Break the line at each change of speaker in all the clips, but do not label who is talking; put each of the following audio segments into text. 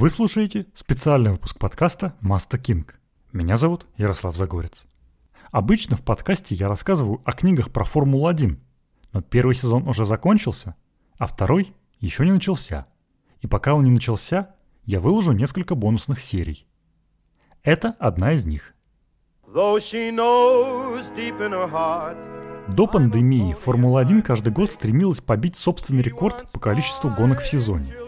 Вы слушаете специальный выпуск подкаста «Маста Кинг». Меня зовут Ярослав Загорец. Обычно в подкасте я рассказываю о книгах про Формулу-1, но первый сезон уже закончился, а второй еще не начался. И пока он не начался, я выложу несколько бонусных серий. Это одна из них. До пандемии Формула-1 каждый год стремилась побить собственный рекорд по количеству гонок в сезоне –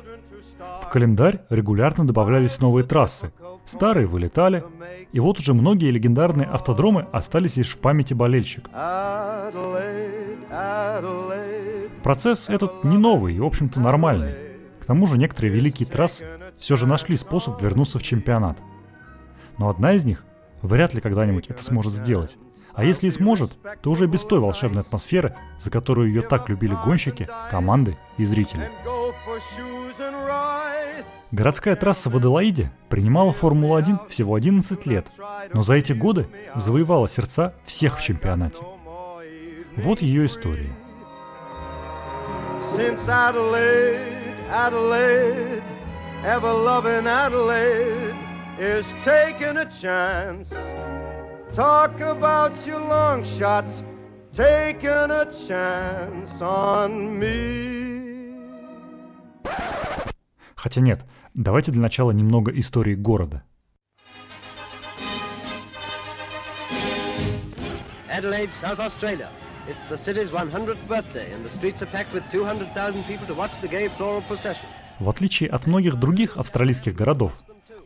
календарь регулярно добавлялись новые трассы. Старые вылетали, и вот уже многие легендарные автодромы остались лишь в памяти болельщиков. Процесс этот не новый и, в общем-то, нормальный. К тому же некоторые великие трассы все же нашли способ вернуться в чемпионат. Но одна из них вряд ли когда-нибудь это сможет сделать. А если и сможет, то уже без той волшебной атмосферы, за которую ее так любили гонщики, команды и зрители. Городская трасса в Аделаиде принимала Формулу-1 всего 11 лет, но за эти годы завоевала сердца всех в чемпионате. Вот ее история. Since Adelaide, Adelaide, ever loving Adelaide is taking a chance. Talk about your long shots, taking a chance on me. Хотя нет, давайте для начала немного истории города. Adelaide, South Australia. It's the city's 100th birthday, and the streets are packed with 200,000 people to watch the gay floral procession. В отличие от многих других австралийских городов,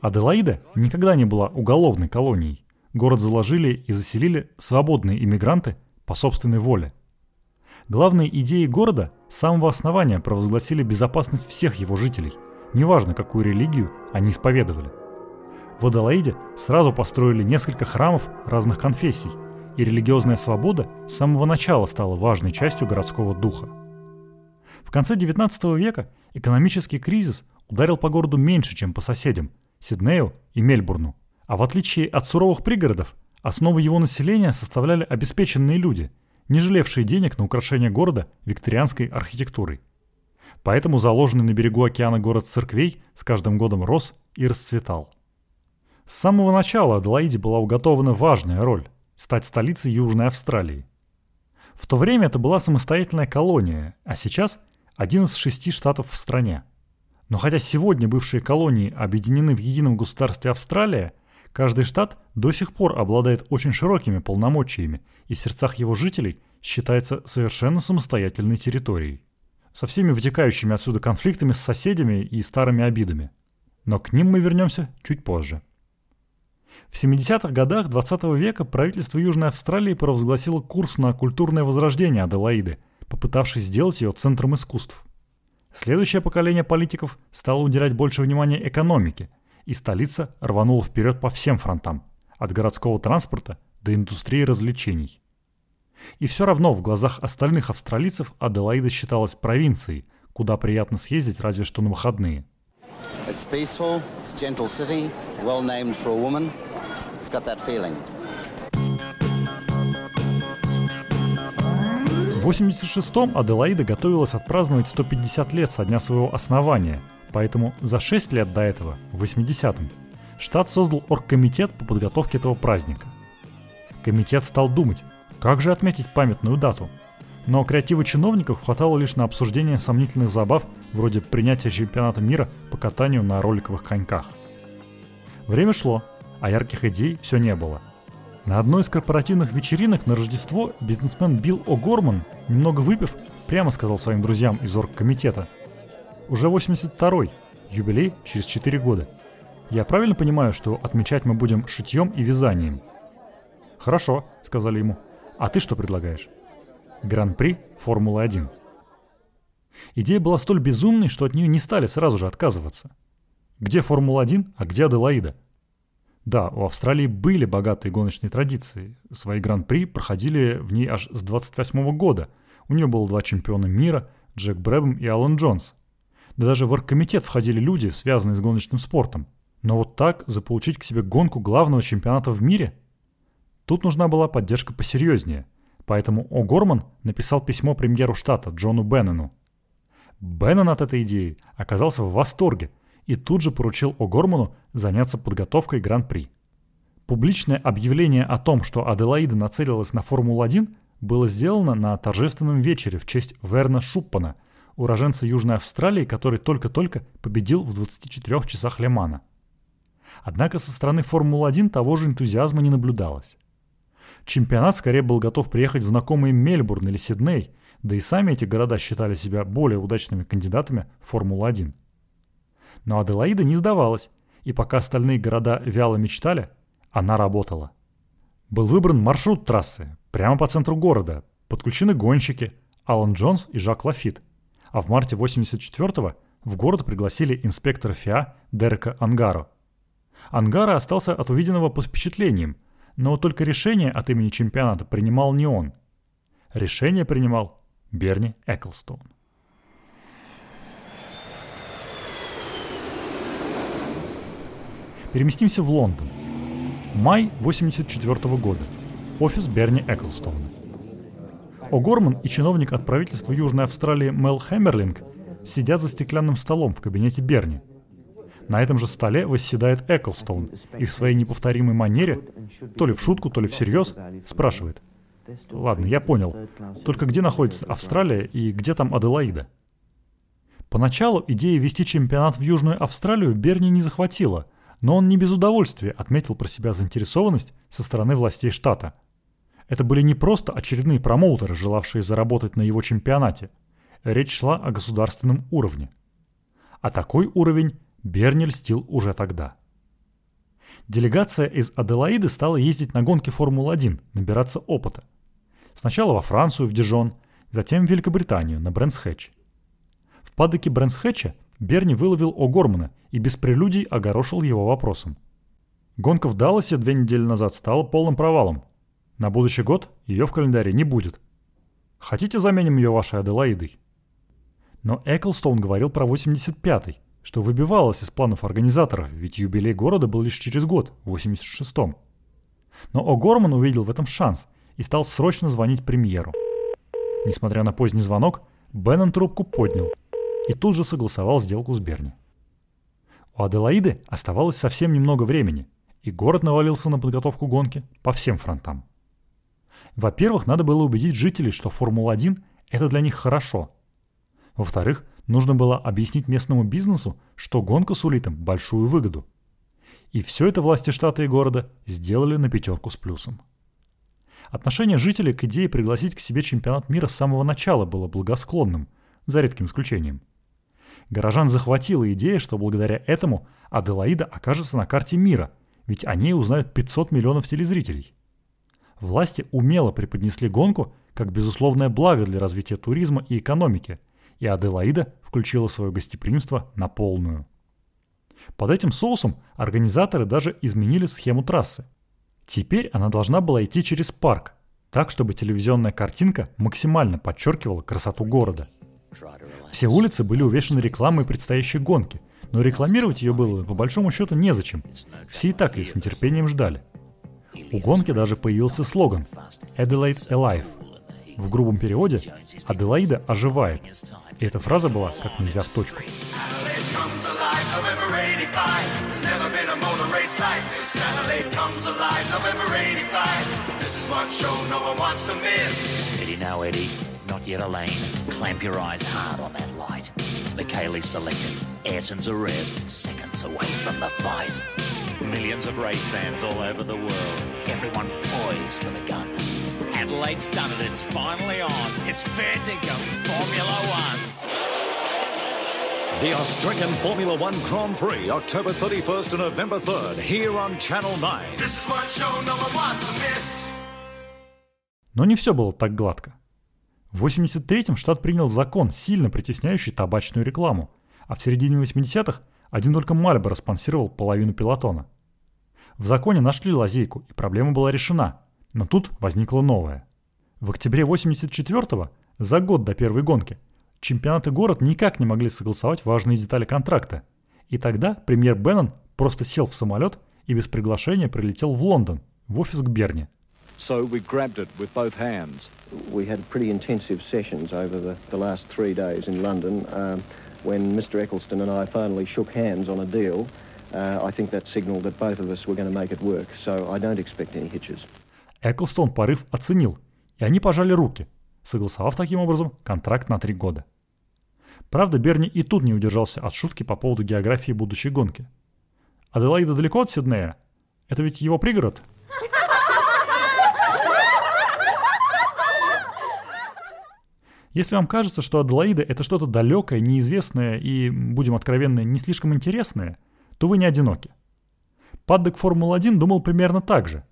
Аделаида никогда не была уголовной колонией. Город заложили и заселили свободные иммигранты по собственной воле. Главные идеи города с самого основания провозгласили безопасность всех его жителей, неважно какую религию они исповедовали. В Адалаиде сразу построили несколько храмов разных конфессий, и религиозная свобода с самого начала стала важной частью городского духа. В конце XIX века экономический кризис ударил по городу меньше, чем по соседям – Сиднею и Мельбурну – а в отличие от суровых пригородов, основу его населения составляли обеспеченные люди, не жалевшие денег на украшение города викторианской архитектурой. Поэтому заложенный на берегу океана город церквей с каждым годом рос и расцветал. С самого начала Аделаиде была уготована важная роль – стать столицей Южной Австралии. В то время это была самостоятельная колония, а сейчас – один из шести штатов в стране. Но хотя сегодня бывшие колонии объединены в едином государстве Австралия – Каждый штат до сих пор обладает очень широкими полномочиями и в сердцах его жителей считается совершенно самостоятельной территорией. Со всеми вытекающими отсюда конфликтами с соседями и старыми обидами. Но к ним мы вернемся чуть позже. В 70-х годах 20 века правительство Южной Австралии провозгласило курс на культурное возрождение Аделаиды, попытавшись сделать ее центром искусств. Следующее поколение политиков стало уделять больше внимания экономике – и столица рванула вперед по всем фронтам, от городского транспорта до индустрии развлечений. И все равно в глазах остальных австралийцев Аделаида считалась провинцией, куда приятно съездить разве что на выходные. It's peaceful, it's a gentle city, well named for a woman. It's got that feeling. В 86-м Аделаида готовилась отпраздновать 150 лет со дня своего основания – Поэтому за 6 лет до этого, в 80-м, штат создал оргкомитет по подготовке этого праздника. Комитет стал думать, как же отметить памятную дату. Но креатива чиновников хватало лишь на обсуждение сомнительных забав вроде принятия чемпионата мира по катанию на роликовых коньках. Время шло, а ярких идей все не было. На одной из корпоративных вечеринок на Рождество бизнесмен Билл О'Горман, немного выпив, прямо сказал своим друзьям из оргкомитета – уже 82-й, юбилей через 4 года. Я правильно понимаю, что отмечать мы будем шитьем и вязанием? Хорошо, сказали ему. А ты что предлагаешь? Гран-при Формулы-1. Идея была столь безумной, что от нее не стали сразу же отказываться. Где Формула-1, а где Аделаида? Да, у Австралии были богатые гоночные традиции. Свои гран-при проходили в ней аж с 28 года. У нее было два чемпиона мира, Джек Брэбом и Алан Джонс. Да даже в оргкомитет входили люди, связанные с гоночным спортом. Но вот так заполучить к себе гонку главного чемпионата в мире? Тут нужна была поддержка посерьезнее. Поэтому О. Горман написал письмо премьеру штата Джону Беннону. Беннон от этой идеи оказался в восторге и тут же поручил О'Горману заняться подготовкой Гран-при. Публичное объявление о том, что Аделаида нацелилась на Формулу-1, было сделано на торжественном вечере в честь Верна Шуппана, уроженца Южной Австралии, который только-только победил в 24 часах Лемана. Однако со стороны Формулы-1 того же энтузиазма не наблюдалось. Чемпионат скорее был готов приехать в знакомые Мельбурн или Сидней, да и сами эти города считали себя более удачными кандидатами в Формулу-1. Но Аделаида не сдавалась, и пока остальные города вяло мечтали, она работала. Был выбран маршрут трассы, прямо по центру города, подключены гонщики Алан Джонс и Жак Лафит, а в марте 84-го в город пригласили инспектора ФИА Дерека Ангаро. Ангаро остался от увиденного под впечатлением, но только решение от имени чемпионата принимал не он. Решение принимал Берни Эклстоун. Переместимся в Лондон. Май 1984 года. Офис Берни Эклстоуна. О'Горман и чиновник от правительства Южной Австралии Мел Хэмерлинг сидят за стеклянным столом в кабинете Берни – на этом же столе восседает Эклстоун и в своей неповторимой манере, то ли в шутку, то ли всерьез, спрашивает. «Ладно, я понял. Только где находится Австралия и где там Аделаида?» Поначалу идея вести чемпионат в Южную Австралию Берни не захватила, но он не без удовольствия отметил про себя заинтересованность со стороны властей штата. Это были не просто очередные промоутеры, желавшие заработать на его чемпионате. Речь шла о государственном уровне. А такой уровень Берни льстил уже тогда. Делегация из Аделаиды стала ездить на гонки Формулы-1, набираться опыта. Сначала во Францию, в Дижон, затем в Великобританию, на Брэнсхэтч. В падоке Брэнсхэтча Берни выловил О'Гормана и без прелюдий огорошил его вопросом. Гонка в Далласе две недели назад стала полным провалом. На будущий год ее в календаре не будет. Хотите заменим ее вашей Аделаидой? Но Эклстоун говорил про 85-й, что выбивалось из планов организаторов, ведь юбилей города был лишь через год, в 86-м. Но О'Горман увидел в этом шанс и стал срочно звонить премьеру. Несмотря на поздний звонок, Беннон трубку поднял и тут же согласовал сделку с Берни. У Аделаиды оставалось совсем немного времени, и город навалился на подготовку гонки по всем фронтам. Во-первых, надо было убедить жителей, что Формула-1 – это для них хорошо. Во-вторых, Нужно было объяснить местному бизнесу, что гонка сулит им большую выгоду. И все это власти штата и города сделали на пятерку с плюсом. Отношение жителей к идее пригласить к себе чемпионат мира с самого начала было благосклонным, за редким исключением. Горожан захватила идея, что благодаря этому Аделаида окажется на карте мира, ведь о ней узнают 500 миллионов телезрителей. Власти умело преподнесли гонку как безусловное благо для развития туризма и экономики – и Аделаида включила свое гостеприимство на полную. Под этим соусом организаторы даже изменили схему трассы. Теперь она должна была идти через парк, так чтобы телевизионная картинка максимально подчеркивала красоту города. Все улицы были увешаны рекламой предстоящей гонки, но рекламировать ее было по большому счету незачем. Все и так ее с нетерпением ждали. У гонки даже появился слоган «Adelaide Alive», в грубом переводе «Аделаида оживает». И эта фраза была как нельзя в точку. not yet Elaine. Clamp your eyes hard on that light. Michaeli's selected. Ayrton's a rev, seconds away from the fight. Millions of race fans all over the world. Everyone poised for the gun. Adelaide's done it. It's finally on. It's fair to go. Formula One. The Australian Formula One Grand Prix, October 31st to November 3rd, here on Channel 9. This is one show no one wants to miss. Но не все было так гладко. В 83-м штат принял закон, сильно притесняющий табачную рекламу, а в середине 80-х один только Мальборо спонсировал половину пилотона. В законе нашли лазейку, и проблема была решена – но тут возникла новая. В октябре 84-го, за год до первой гонки, чемпионат и город никак не могли согласовать важные детали контракта. И тогда премьер Беннон просто сел в самолет и без приглашения прилетел в Лондон, в офис к Берни. So we grabbed it with both hands. We had pretty intensive sessions over the, the last three days in London. Um,
when Mr. Eccleston and I finally shook hands on a deal, uh, I think that signaled that both of us were going to make it work. So I don't expect any hitches.
Эклстон порыв оценил, и они пожали руки, согласовав таким образом контракт на три года. Правда, Берни и тут не удержался от шутки по поводу географии будущей гонки. Аделаида далеко от Сиднея? Это ведь его пригород? Если вам кажется, что Аделаида – это что-то далекое, неизвестное и, будем откровенны, не слишком интересное, то вы не одиноки. Паддок Формулы-1 думал примерно так же.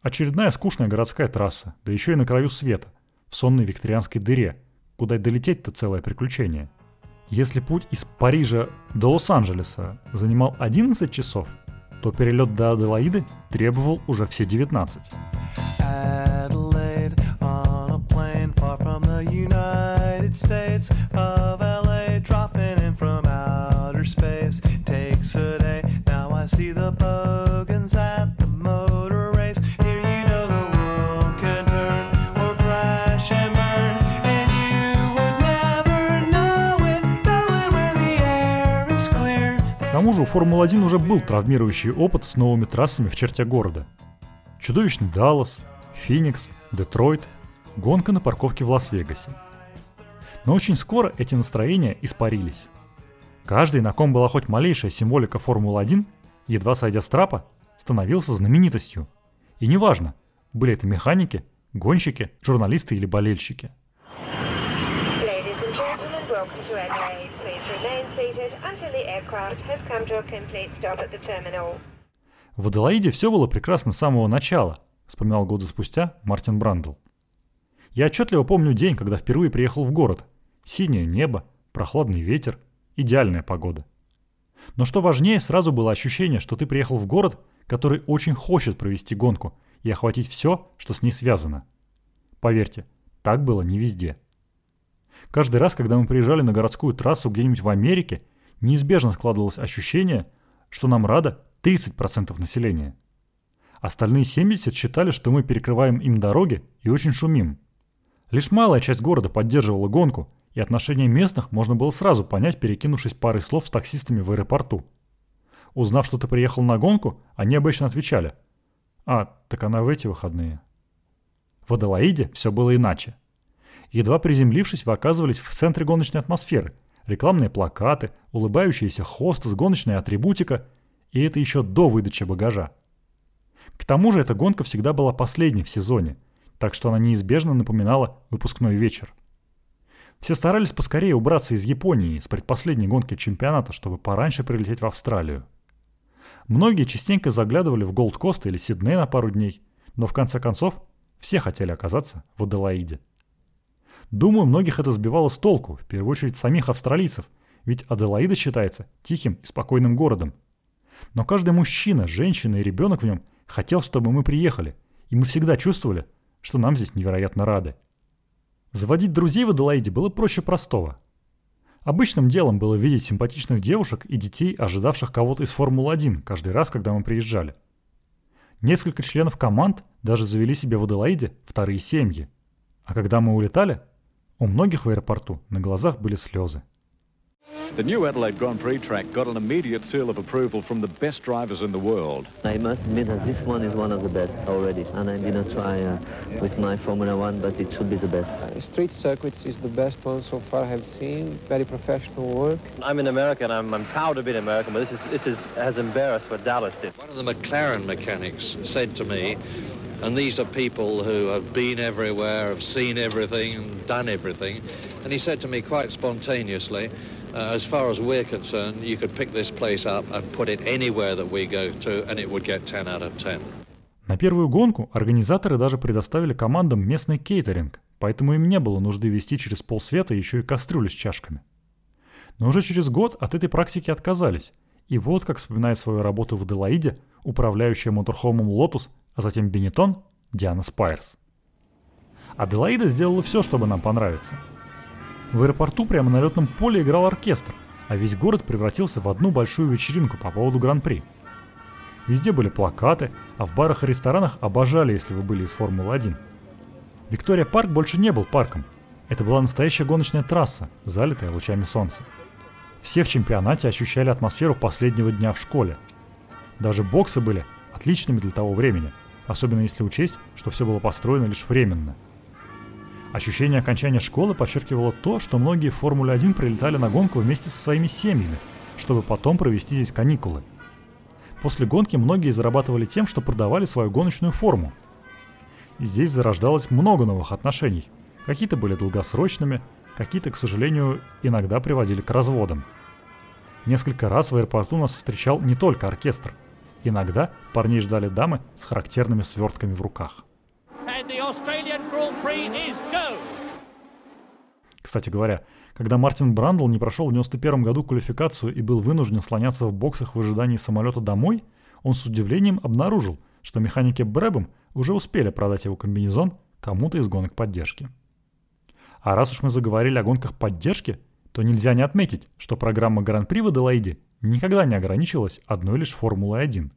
Очередная скучная городская трасса, да еще и на краю света, в сонной викторианской дыре, куда долететь-то целое приключение. Если путь из Парижа до Лос-Анджелеса занимал 11 часов, то перелет до Аделаиды требовал уже все 19. United States of LA dropping in from outer space takes a day. Now I see the bogans at the К тому же у Формулы-1 уже был травмирующий опыт с новыми трассами в черте города. Чудовищный Даллас, Феникс, Детройт, гонка на парковке в Лас-Вегасе – но очень скоро эти настроения испарились. Каждый, на ком была хоть малейшая символика Формулы-1, едва сойдя с трапа, становился знаменитостью. И неважно, были это механики, гонщики, журналисты или болельщики. В Аделаиде все было прекрасно с самого начала, вспоминал годы спустя Мартин Брандл. Я отчетливо помню день, когда впервые приехал в город. Синее небо, прохладный ветер, идеальная погода. Но что важнее, сразу было ощущение, что ты приехал в город, который очень хочет провести гонку и охватить все, что с ней связано. Поверьте, так было не везде. Каждый раз, когда мы приезжали на городскую трассу где-нибудь в Америке, неизбежно складывалось ощущение, что нам рада 30% населения. Остальные 70 считали, что мы перекрываем им дороги и очень шумим. Лишь малая часть города поддерживала гонку, и отношение местных можно было сразу понять, перекинувшись парой слов с таксистами в аэропорту. Узнав, что ты приехал на гонку, они обычно отвечали «А, так она в эти выходные». В Аделаиде все было иначе. Едва приземлившись, вы оказывались в центре гоночной атмосферы. Рекламные плакаты, улыбающиеся хосты с гоночной атрибутикой, и это еще до выдачи багажа. К тому же эта гонка всегда была последней в сезоне – так что она неизбежно напоминала выпускной вечер. Все старались поскорее убраться из Японии с предпоследней гонки чемпионата, чтобы пораньше прилететь в Австралию. Многие частенько заглядывали в Голд-Кост или Сидней на пару дней, но в конце концов все хотели оказаться в Аделаиде. Думаю, многих это сбивало с толку, в первую очередь самих австралийцев, ведь Аделаида считается тихим и спокойным городом. Но каждый мужчина, женщина и ребенок в нем хотел, чтобы мы приехали, и мы всегда чувствовали, что нам здесь невероятно рады. Заводить друзей в Аделаиде было проще простого. Обычным делом было видеть симпатичных девушек и детей, ожидавших кого-то из Формулы-1 каждый раз, когда мы приезжали. Несколько членов команд даже завели себе в Аделаиде вторые семьи. А когда мы улетали, у многих в аэропорту на глазах были слезы.
The new Adelaide Grand Prix track got an immediate seal of approval from the best drivers in the world.
I must admit that this one is one of the best already, and I didn't try uh, with my Formula One, but it should be the best.
Uh, street circuits is the best one so far I've seen. Very professional work.
I'm an American. I'm, I'm proud to be an American, but this is this is has embarrassed what Dallas did.
One of the McLaren mechanics said to me. And these are people who have been everywhere, have seen everything, done everything. And he said to me quite spontaneously, Uh, as far as we're concerned, you could pick this place up and put it anywhere that we go to, and it would get 10 out of 10.
На первую гонку организаторы даже предоставили командам местный кейтеринг, поэтому им не было нужды вести через полсвета еще и кастрюли с чашками. Но уже через год от этой практики отказались, и вот как вспоминает свою работу в Аделаиде управляющая моторхомом Lotus, а затем Бенетон, Диана Спайерс. Аделаида сделала все, чтобы нам понравиться – в аэропорту прямо на летном поле играл оркестр, а весь город превратился в одну большую вечеринку по поводу Гран-при. Везде были плакаты, а в барах и ресторанах обожали, если вы были из Формулы-1. Виктория Парк больше не был парком. Это была настоящая гоночная трасса, залитая лучами солнца. Все в чемпионате ощущали атмосферу последнего дня в школе. Даже боксы были отличными для того времени, особенно если учесть, что все было построено лишь временно. Ощущение окончания школы подчеркивало то, что многие в Формуле-1 прилетали на гонку вместе со своими семьями, чтобы потом провести здесь каникулы. После гонки многие зарабатывали тем, что продавали свою гоночную форму. Здесь зарождалось много новых отношений. Какие-то были долгосрочными, какие-то, к сожалению, иногда приводили к разводам. Несколько раз в аэропорту нас встречал не только оркестр. Иногда парней ждали дамы с характерными свертками в руках. Кстати говоря, когда Мартин Брандл не прошел в 91 году квалификацию и был вынужден слоняться в боксах в ожидании самолета домой, он с удивлением обнаружил, что механики Брэбом уже успели продать его комбинезон кому-то из гонок поддержки. А раз уж мы заговорили о гонках поддержки, то нельзя не отметить, что программа Гран-при в Аделаиде никогда не ограничивалась одной лишь Формулой-1.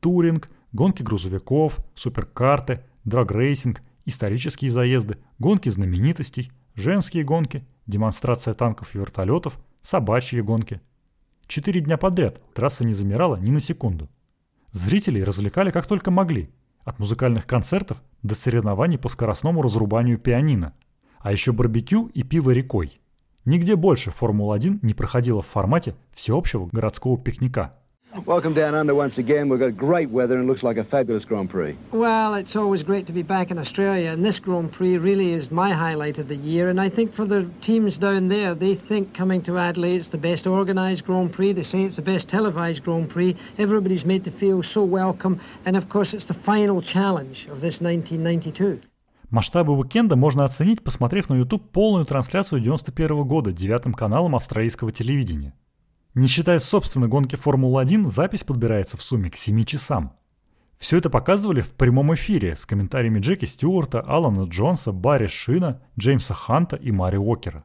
Туринг, гонки грузовиков, суперкарты, драгрейсинг, исторические заезды, гонки знаменитостей, женские гонки, демонстрация танков и вертолетов, собачьи гонки. Четыре дня подряд трасса не замирала ни на секунду. Зрителей развлекали как только могли, от музыкальных концертов до соревнований по скоростному разрубанию пианино – а еще барбекю и пиво рекой. Нигде больше Формула-1 не проходила в формате всеобщего городского пикника.
Welcome down under once again. We've got great weather and it looks like a fabulous Grand Prix.
Well, it's always great to be back in Australia, and this Grand Prix really is my highlight of the year. And I think for the teams down there, they think coming to Adelaide it's the best organised Grand Prix. They say it's the best televised Grand Prix. Everybody's made to feel so welcome, and of course, it's the final challenge of this 1992.
Масштабы уикенда можно оценить, посмотрев на YouTube полную трансляцию 91 года девятым каналом австралийского телевидения. Не считая собственной гонки Формулы-1, запись подбирается в сумме к 7 часам. Все это показывали в прямом эфире с комментариями Джеки Стюарта, Алана Джонса, Барри Шина, Джеймса Ханта и Мари Уокера.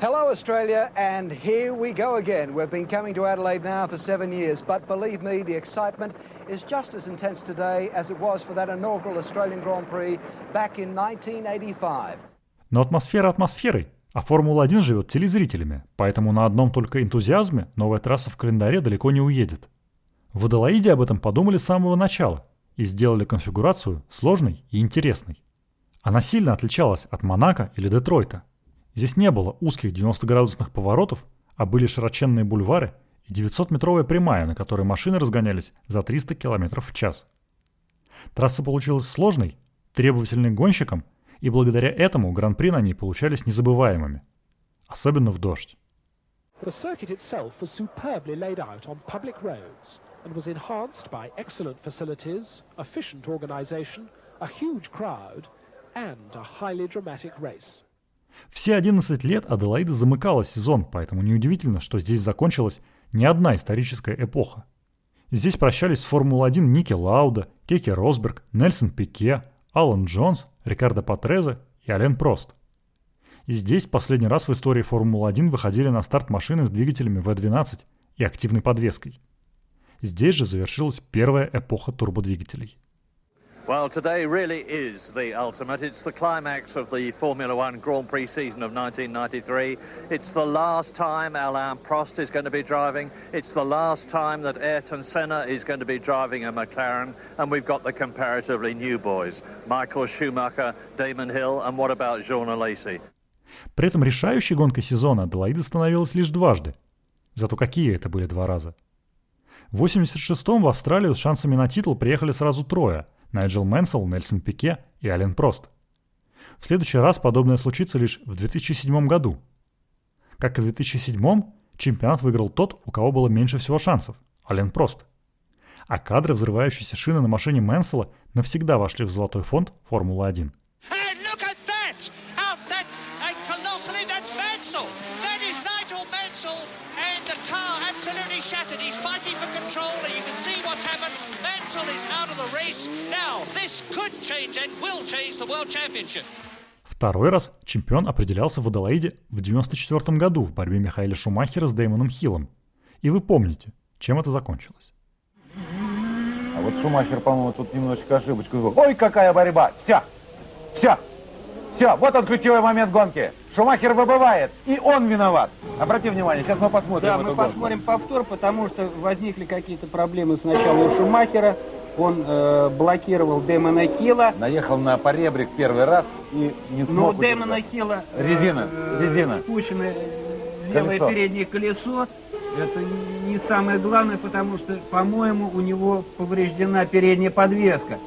Hello, Australia, and here we go again. We've been coming to Adelaide now for seven years, but believe me, the excitement is just as intense today as it was for that inaugural Australian Grand Prix back in 1985.
Но атмосфера атмосферой, а Формула-1 живет телезрителями, поэтому на одном только энтузиазме новая трасса в календаре далеко не уедет. В Аделаиде об этом подумали с самого начала и сделали конфигурацию сложной и интересной. Она сильно отличалась от Монако или Детройта, Здесь не было узких 90-градусных поворотов, а были широченные бульвары и 900-метровая прямая, на которой машины разгонялись за 300 км в час. Трасса получилась сложной, требовательной гонщикам, и благодаря этому гран-при на ней получались незабываемыми. Особенно в дождь. Все 11 лет Аделаида замыкала сезон, поэтому неудивительно, что здесь закончилась не одна историческая эпоха. Здесь прощались с Формулой-1 Ники Лауда, Кеки Росберг, Нельсон Пике, Алан Джонс, Рикардо Патрезе и Ален Прост. И здесь последний раз в истории Формулы-1 выходили на старт машины с двигателями V12 и активной подвеской. Здесь же завершилась первая эпоха турбодвигателей –
Well, today really is the ultimate. It's the climax of the Formula One Grand Prix season of 1993. It's the last time Alain Prost is going to be driving. It's the last time that Ayrton Senna is going to be driving a McLaren. And we've got the comparatively new boys, Michael Schumacher, Damon Hill, and what about Jean Alesi?
При этом решающей гонкой сезона Аделаида становилась лишь дважды. Зато какие это были два раза. В 86-м в Австралию с шансами на титул приехали сразу трое – Найджел Мэнсел, Нельсон Пике и Ален Прост. В следующий раз подобное случится лишь в 2007 году. Как и в 2007, чемпионат выиграл тот, у кого было меньше всего шансов – Ален Прост. А кадры взрывающейся шины на машине Мэнсела навсегда вошли в золотой фонд Формулы-1. Второй раз чемпион определялся в Аделаиде в 94 году в борьбе Михаила Шумахера с Дэймоном Хиллом. И вы помните, чем это закончилось.
А вот Шумахер, по-моему, тут немножечко ошибочку сделал. Ой, какая борьба! Вся! Вся! Все, вот он ключевой момент гонки. Шумахер выбывает, и он виноват. Обрати внимание, сейчас мы посмотрим
Да, мы
гонку.
посмотрим повтор, потому что возникли какие-то проблемы сначала у Шумахера. Он э, блокировал Дэмона Хилла.
Наехал на поребрик первый раз и не смог
Но у
удержать.
Дэмона Хилла э,
Резина, резина.
спущено левое
Колесо.
переднее колесо. Это не самое главное, потому что, по-моему, у него повреждена передняя подвеска.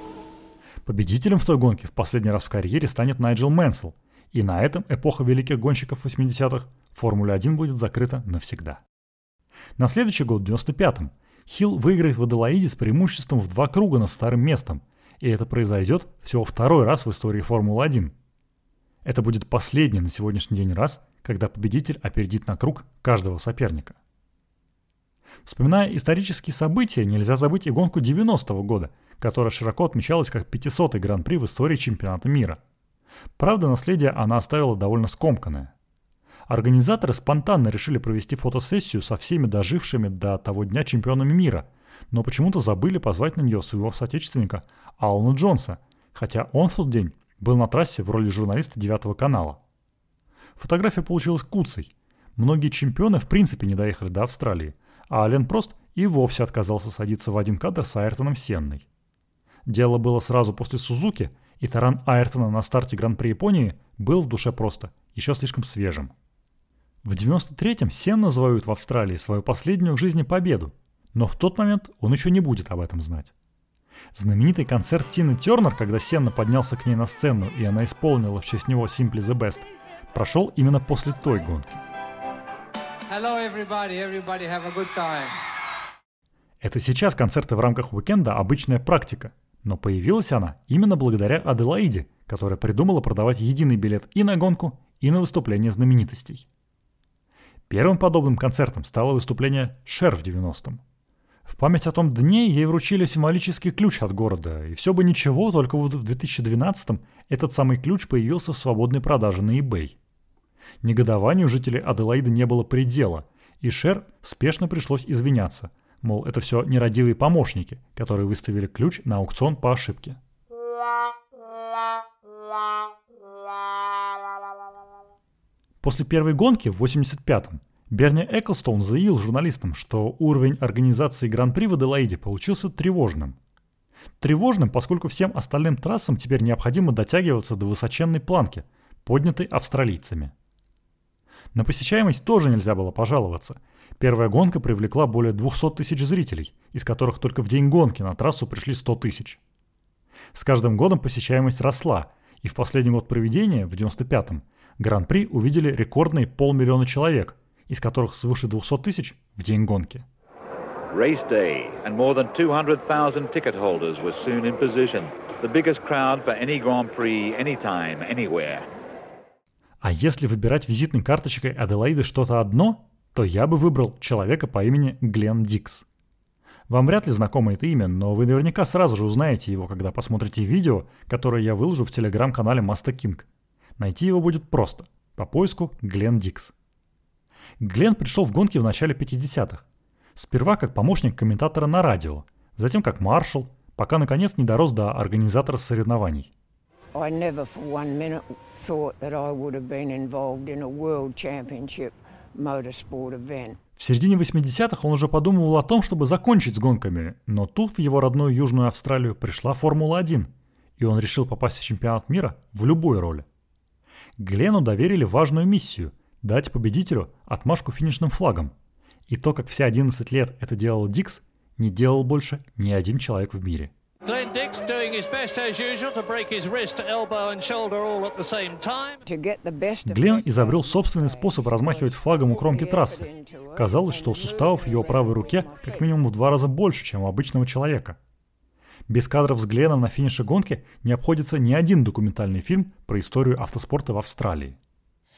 Победителем в той гонке в последний раз в карьере станет Найджел Мэнсел, и на этом эпоха великих гонщиков 80-х Формула-1 будет закрыта навсегда. На следующий год, в 95-м, Хилл выиграет в Аделаиде с преимуществом в два круга над вторым местом, и это произойдет всего второй раз в истории Формулы-1. Это будет последний на сегодняшний день раз, когда победитель опередит на круг каждого соперника. Вспоминая исторические события, нельзя забыть и гонку 90-го года, которая широко отмечалась как 500-й гран-при в истории чемпионата мира. Правда, наследие она оставила довольно скомканное. Организаторы спонтанно решили провести фотосессию со всеми дожившими до того дня чемпионами мира, но почему-то забыли позвать на нее своего соотечественника Алана Джонса, хотя он в тот день был на трассе в роли журналиста девятого канала. Фотография получилась куцей. Многие чемпионы в принципе не доехали до Австралии, а Ален Прост и вовсе отказался садиться в один кадр с Айртоном Сенной. Дело было сразу после Сузуки, и таран Айртона на старте Гран-при Японии был в душе просто, еще слишком свежим. В 93-м Сенна завоюет в Австралии свою последнюю в жизни победу, но в тот момент он еще не будет об этом знать. Знаменитый концерт Тины Тернер, когда Сенна поднялся к ней на сцену и она исполнила в честь него Simply the Best, прошел именно после той гонки.
Hello, everybody. Everybody have a good time.
Это сейчас концерты в рамках уикенда обычная практика, но появилась она именно благодаря Аделаиде, которая придумала продавать единый билет и на гонку, и на выступление знаменитостей. Первым подобным концертом стало выступление Шер в 90-м. В память о том дне ей вручили символический ключ от города, и все бы ничего, только вот в 2012-м этот самый ключ появился в свободной продаже на eBay. Негодованию жителей Аделаиды не было предела, и Шер спешно пришлось извиняться, мол, это все нерадивые помощники, которые выставили ключ на аукцион по ошибке. После первой гонки в 85-м Берни Эклстоун заявил журналистам, что уровень организации Гран-при в Аделаиде получился тревожным. Тревожным, поскольку всем остальным трассам теперь необходимо дотягиваться до высоченной планки, поднятой австралийцами. На посещаемость тоже нельзя было пожаловаться. Первая гонка привлекла более 200 тысяч зрителей, из которых только в день гонки на трассу пришли 100 тысяч. С каждым годом посещаемость росла, и в последний год проведения, в 95-м, Гран-при увидели рекордные полмиллиона человек, из которых свыше 200 тысяч в день гонки.
Race day, and more than 200,000 ticket holders were soon in position. The biggest crowd for any Grand Prix, anytime, anywhere.
А если выбирать визитной карточкой Аделаиды что-то одно, то я бы выбрал человека по имени Глен Дикс. Вам вряд ли знакомо это имя, но вы наверняка сразу же узнаете его, когда посмотрите видео, которое я выложу в телеграм-канале Master King. Найти его будет просто, по поиску Глен Дикс. Глен пришел в гонки в начале 50-х. Сперва как помощник комментатора на радио, затем как маршал, пока наконец не дорос до организатора соревнований.
I never for one minute thought that I would have been involved in a world championship motorsport event.
В середине 80-х он уже подумывал о том, чтобы закончить с гонками, но тут в его родную Южную Австралию пришла Формула-1, и он решил попасть в чемпионат мира в любой роли. Глену доверили важную миссию – дать победителю отмашку финишным флагом. И то, как все 11 лет это делал Дикс, не делал больше ни один человек в мире.
Glenn Dix doing his best as usual to break his wrist, elbow and shoulder all at the same time.
To get the best of
Глен изобрел собственный способ размахивать флагом у кромки трассы. Казалось, что у суставов в его правой руке как минимум в два раза больше, чем у обычного человека. Без кадров с Гленом на финише гонки не обходится ни один документальный фильм про историю автоспорта в Австралии.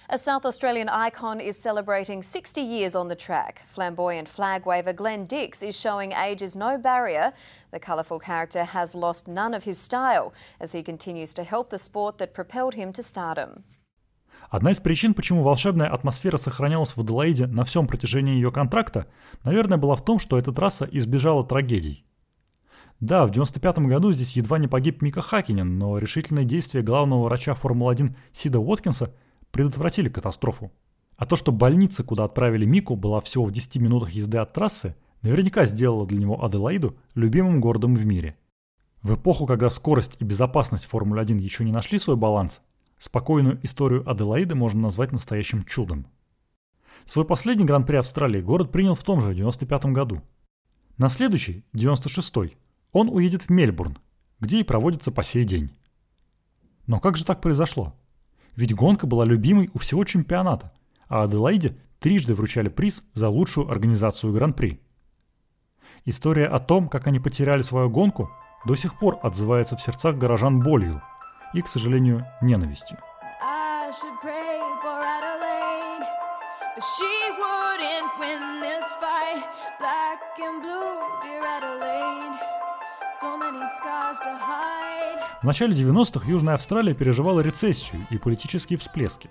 A South Australian icon is celebrating 60 years on the track. Flamboyant flag waver Glenn Dix is showing age is no barrier. The colourful character has lost none of his style as he continues to help the sport that propelled him to stardom.
Одна из причин, почему волшебная атмосфера сохранялась в Аделаиде на всем протяжении ее контракта, наверное, была в том, что эта трасса избежала трагедий. Да, в 95 году здесь едва не погиб Мика Хакинен, но решительные действия главного врача Формулы-1 Сида Уоткинса предотвратили катастрофу. А то, что больница, куда отправили Мику, была всего в 10 минутах езды от трассы, наверняка сделала для него Аделаиду любимым городом в мире. В эпоху, когда скорость и безопасность Формулы-1 еще не нашли свой баланс, спокойную историю Аделаиды можно назвать настоящим чудом. Свой последний гран-при Австралии город принял в том же 95 году. На следующий, 96-й, он уедет в Мельбурн, где и проводится по сей день. Но как же так произошло? Ведь гонка была любимой у всего чемпионата, а Аделаиде трижды вручали приз за лучшую организацию Гран-при. История о том, как они потеряли свою гонку, до сих пор отзывается в сердцах горожан болью и, к сожалению, ненавистью. But she wouldn't win this fight. Black and blue, В начале 90-х Южная Австралия переживала рецессию и политические всплески.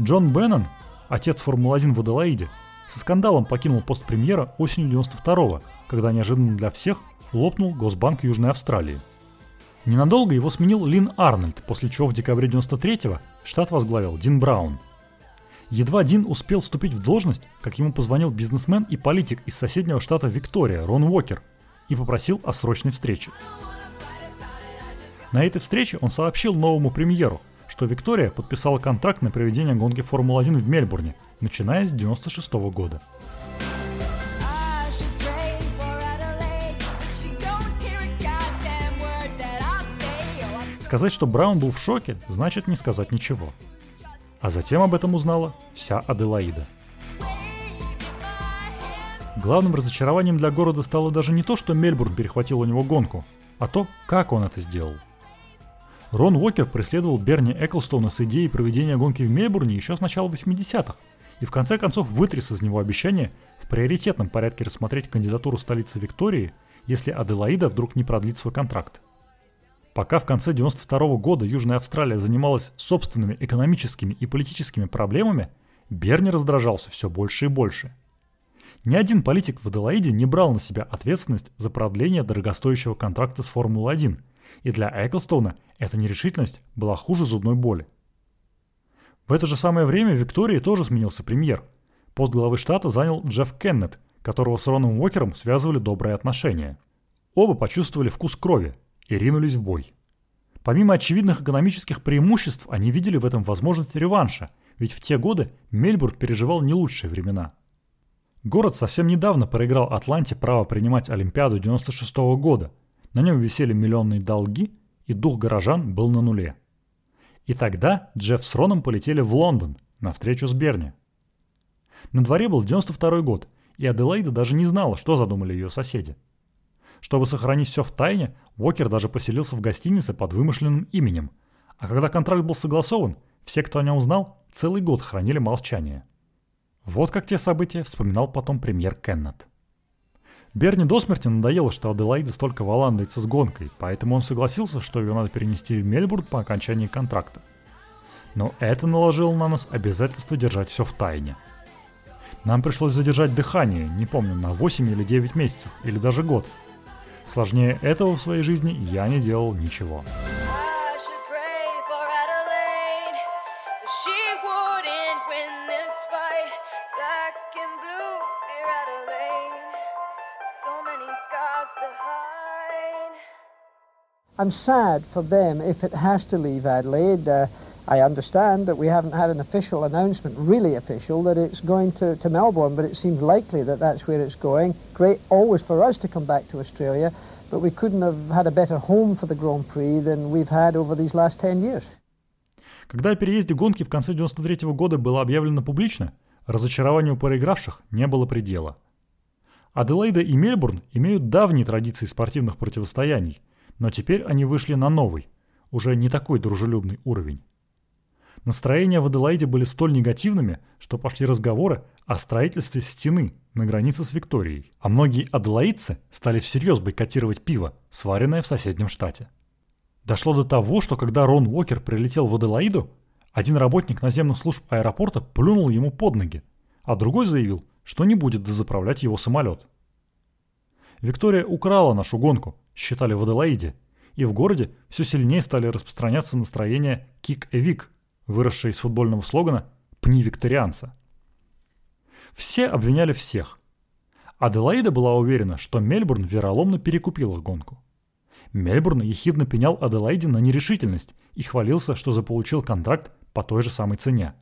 Джон Беннон, отец Формулы-1 в Аделаиде, со скандалом покинул пост премьера осенью 92-го, когда неожиданно для всех лопнул Госбанк Южной Австралии. Ненадолго его сменил Лин Арнольд, после чего в декабре 93-го штат возглавил Дин Браун – Едва Дин успел вступить в должность, как ему позвонил бизнесмен и политик из соседнего штата Виктория, Рон Уокер, и попросил о срочной встрече. На этой встрече он сообщил новому премьеру, что Виктория подписала контракт на проведение гонки Формулы-1 в Мельбурне, начиная с 1996 года. Сказать, что Браун был в шоке, значит не сказать ничего. А затем об этом узнала вся Аделаида. Главным разочарованием для города стало даже не то, что Мельбурн перехватил у него гонку, а то, как он это сделал. Рон Уокер преследовал Берни Эклстоуна с идеей проведения гонки в Мельбурне еще с начала 80-х, и в конце концов вытряс из него обещание в приоритетном порядке рассмотреть кандидатуру столицы Виктории, если Аделаида вдруг не продлит свой контракт. Пока в конце 92 года Южная Австралия занималась собственными экономическими и политическими проблемами, Берни раздражался все больше и больше. Ни один политик в Аделаиде не брал на себя ответственность за продление дорогостоящего контракта с Формулой-1, и для Эклстоуна эта нерешительность была хуже зубной боли. В это же самое время в Виктории тоже сменился премьер. Пост главы штата занял Джефф Кеннет, которого с Роном Уокером связывали добрые отношения. Оба почувствовали вкус крови – и ринулись в бой. Помимо очевидных экономических преимуществ, они видели в этом возможность реванша, ведь в те годы Мельбурн переживал не лучшие времена. Город совсем недавно проиграл Атланте право принимать Олимпиаду 96 -го года. На нем висели миллионные долги, и дух горожан был на нуле. И тогда Джефф с Роном полетели в Лондон на встречу с Берни. На дворе был 92 год, и Аделаида даже не знала, что задумали ее соседи. Чтобы сохранить все в тайне, Уокер даже поселился в гостинице под вымышленным именем. А когда контракт был согласован, все, кто о нем узнал, целый год хранили молчание. Вот как те события вспоминал потом премьер Кеннет. Берни до смерти надоело, что Аделаида столько валандается с гонкой, поэтому он согласился, что ее надо перенести в Мельбурн по окончании контракта. Но это наложило на нас обязательство держать все в тайне. Нам пришлось задержать дыхание, не помню, на 8 или 9 месяцев, или даже год – Сложнее этого в своей жизни я не делал ничего.
I'm sad for them if it has to leave Adelaide. Uh, I understand that we haven't had an official announcement, really official, that it's going to, to Melbourne, but it seems likely that that's where it's going. Great always for us to come back to Australia, but we couldn't have had a better home for the Grand Prix than we've had over these last 10 years.
Когда о переезде гонки в конце 93 -го года было объявлено публично, разочарованию проигравших не было предела. Аделаида и Мельбурн имеют давние традиции спортивных противостояний, но теперь они вышли на новый, уже не такой дружелюбный уровень. Настроения в Аделаиде были столь негативными, что пошли разговоры о строительстве стены на границе с Викторией, а многие аделаидцы стали всерьез бойкотировать пиво, сваренное в соседнем штате. Дошло до того, что когда Рон Уокер прилетел в Аделаиду, один работник наземных служб аэропорта плюнул ему под ноги, а другой заявил, что не будет дозаправлять его самолет. Виктория украла нашу гонку, считали в Аделаиде, и в городе все сильнее стали распространяться настроения «Kick a Vic», выросшее из футбольного слогана «Пни викторианца». Все обвиняли всех. Аделаида была уверена, что Мельбурн вероломно перекупил их гонку. Мельбурн ехидно пенял Аделаиде на нерешительность и хвалился, что заполучил контракт по той же самой цене.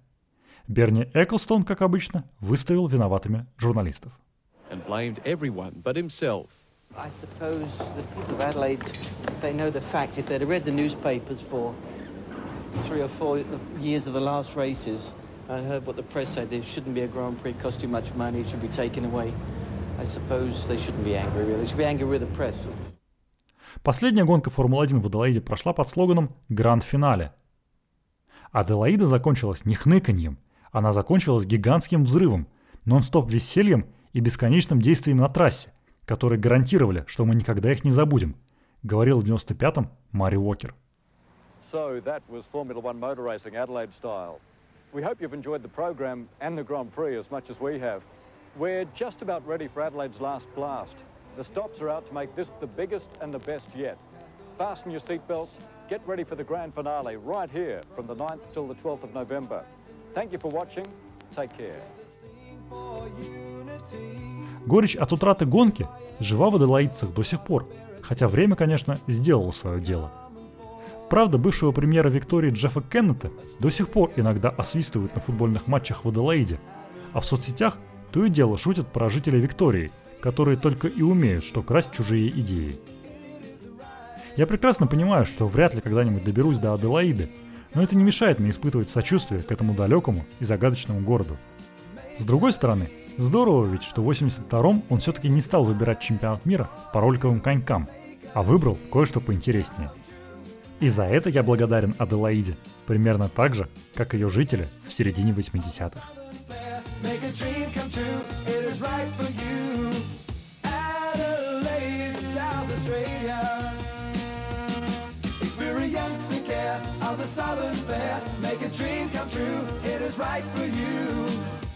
Берни Эклстон, как обычно, выставил виноватыми журналистов.
And blamed everyone but himself.
I suppose the people of Adelaide, if they know the facts, if they'd have read the newspapers for three or four years of the last races and heard what the press said, there shouldn't be a Grand Prix, cost too much money, it should be taken away. I suppose they shouldn't be angry, really. They should be angry with the press.
Последняя гонка Формулы-1 в Аделаиде прошла под слоганом «Гранд-финале». Аделаида закончилась не хныканьем, она закончилась гигантским взрывом, нон-стоп весельем и бесконечным действием на трассе, которые гарантировали, что мы никогда их не забудем, говорил в 95-м Мари Уокер.
So that was Formula One motor racing Adelaide style. We hope you've enjoyed the program and the Grand Prix as much as we have. We're just about ready for Adelaide's last blast. The stops are out to make this the biggest and the best yet. Fasten your seatbelts, get ready for the grand finale right here from the 9th till the 12th of November. Thank you for watching. Take care.
Горечь от утраты гонки жива в аделаидцах до сих пор, хотя время, конечно, сделало свое дело. Правда, бывшего премьера Виктории Джеффа Кеннета до сих пор иногда освистывают на футбольных матчах в Аделаиде, а в соцсетях то и дело шутят про жителей Виктории, которые только и умеют, что красть чужие идеи. Я прекрасно понимаю, что вряд ли когда-нибудь доберусь до Аделаиды, но это не мешает мне испытывать сочувствие к этому далекому и загадочному городу. С другой стороны, здорово ведь, что в 82-м он все-таки не стал выбирать чемпионат мира по роликовым конькам, а выбрал кое-что поинтереснее. И за это я благодарен Аделаиде, примерно так же, как ее жители в середине 80-х. of the southern fair. Make a dream come true, it is right for you.